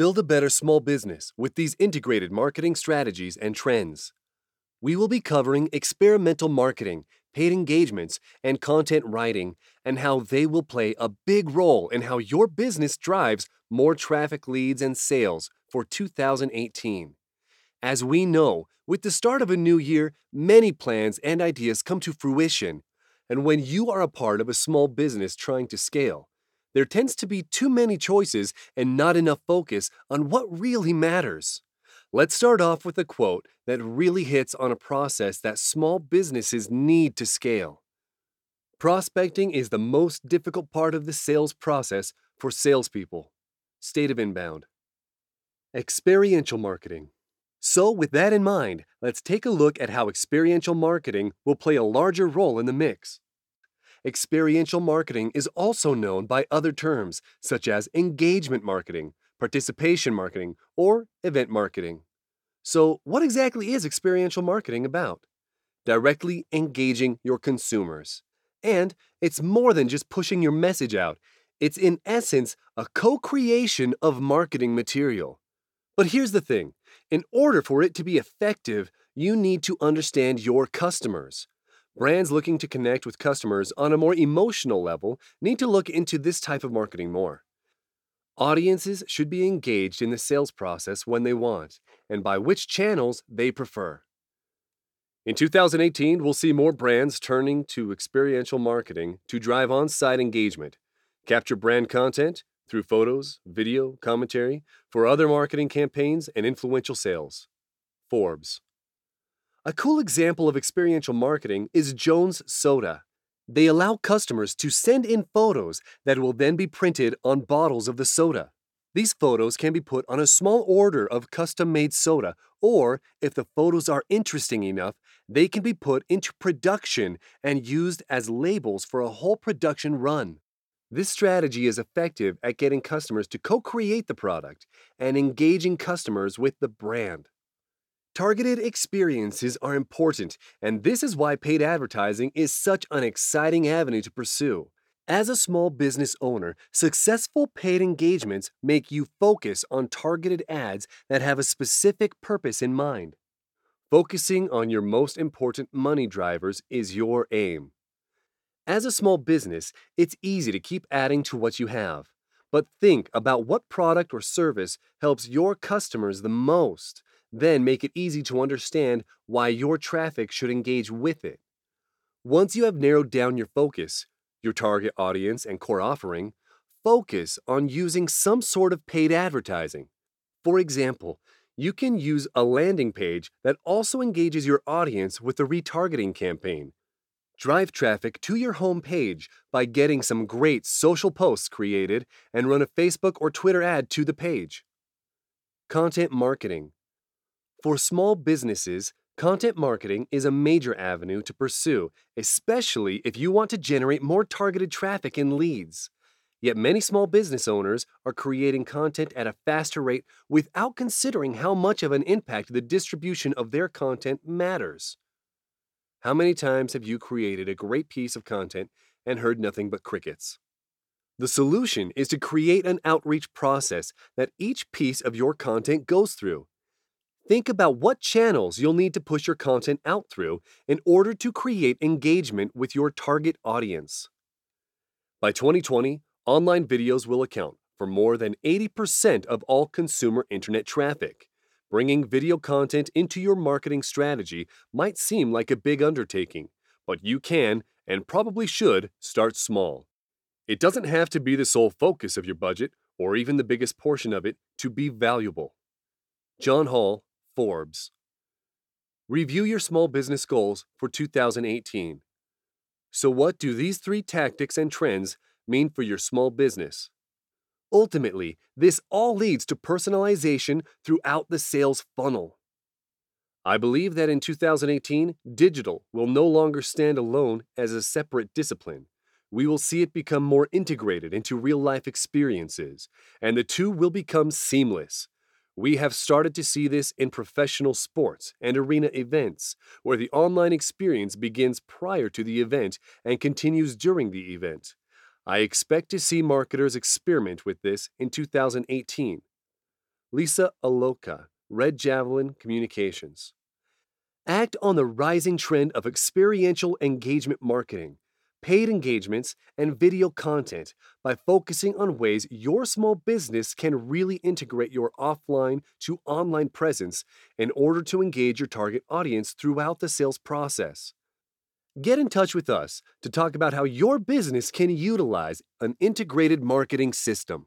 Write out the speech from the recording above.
Build a better small business with these integrated marketing strategies and trends. We will be covering experiential marketing, paid engagements, and content writing, and how they will play a big role in how your business drives more traffic leads and sales for 2018. As we know, with the start of a new year, many plans and ideas come to fruition. And when you are a part of a small business trying to scale, there tends to be too many choices and not enough focus on what really matters. Let's start off with a quote that really hits on a process that small businesses need to scale. Prospecting is the most difficult part of the sales process for salespeople. State of Inbound. Experiential marketing. So, with that in mind, let's take a look at how experiential marketing will play a larger role in the mix. Experiential marketing is also known by other terms, such as engagement marketing, participation marketing, or event marketing. So, what exactly is experiential marketing about? Directly engaging your consumers. And it's more than just pushing your message out, it's in essence a co creation of marketing material. But here's the thing in order for it to be effective, you need to understand your customers. Brands looking to connect with customers on a more emotional level need to look into this type of marketing more. Audiences should be engaged in the sales process when they want and by which channels they prefer. In 2018, we'll see more brands turning to experiential marketing to drive on site engagement, capture brand content through photos, video, commentary for other marketing campaigns and influential sales. Forbes. A cool example of experiential marketing is Jones Soda. They allow customers to send in photos that will then be printed on bottles of the soda. These photos can be put on a small order of custom made soda, or if the photos are interesting enough, they can be put into production and used as labels for a whole production run. This strategy is effective at getting customers to co create the product and engaging customers with the brand. Targeted experiences are important, and this is why paid advertising is such an exciting avenue to pursue. As a small business owner, successful paid engagements make you focus on targeted ads that have a specific purpose in mind. Focusing on your most important money drivers is your aim. As a small business, it's easy to keep adding to what you have. But think about what product or service helps your customers the most then make it easy to understand why your traffic should engage with it. Once you have narrowed down your focus, your target audience, and core offering, focus on using some sort of paid advertising. For example, you can use a landing page that also engages your audience with a retargeting campaign. Drive traffic to your home page by getting some great social posts created and run a Facebook or Twitter ad to the page. Content marketing. For small businesses, content marketing is a major avenue to pursue, especially if you want to generate more targeted traffic and leads. Yet many small business owners are creating content at a faster rate without considering how much of an impact the distribution of their content matters. How many times have you created a great piece of content and heard nothing but crickets? The solution is to create an outreach process that each piece of your content goes through. Think about what channels you'll need to push your content out through in order to create engagement with your target audience. By 2020, online videos will account for more than 80% of all consumer internet traffic. Bringing video content into your marketing strategy might seem like a big undertaking, but you can and probably should start small. It doesn't have to be the sole focus of your budget or even the biggest portion of it to be valuable. John Hall, Forbes. Review your small business goals for 2018. So, what do these three tactics and trends mean for your small business? Ultimately, this all leads to personalization throughout the sales funnel. I believe that in 2018, digital will no longer stand alone as a separate discipline. We will see it become more integrated into real life experiences, and the two will become seamless. We have started to see this in professional sports and arena events, where the online experience begins prior to the event and continues during the event. I expect to see marketers experiment with this in 2018. Lisa Aloka, Red Javelin Communications. Act on the rising trend of experiential engagement marketing, paid engagements, and video content by focusing on ways your small business can really integrate your offline to online presence in order to engage your target audience throughout the sales process. Get in touch with us to talk about how your business can utilize an integrated marketing system.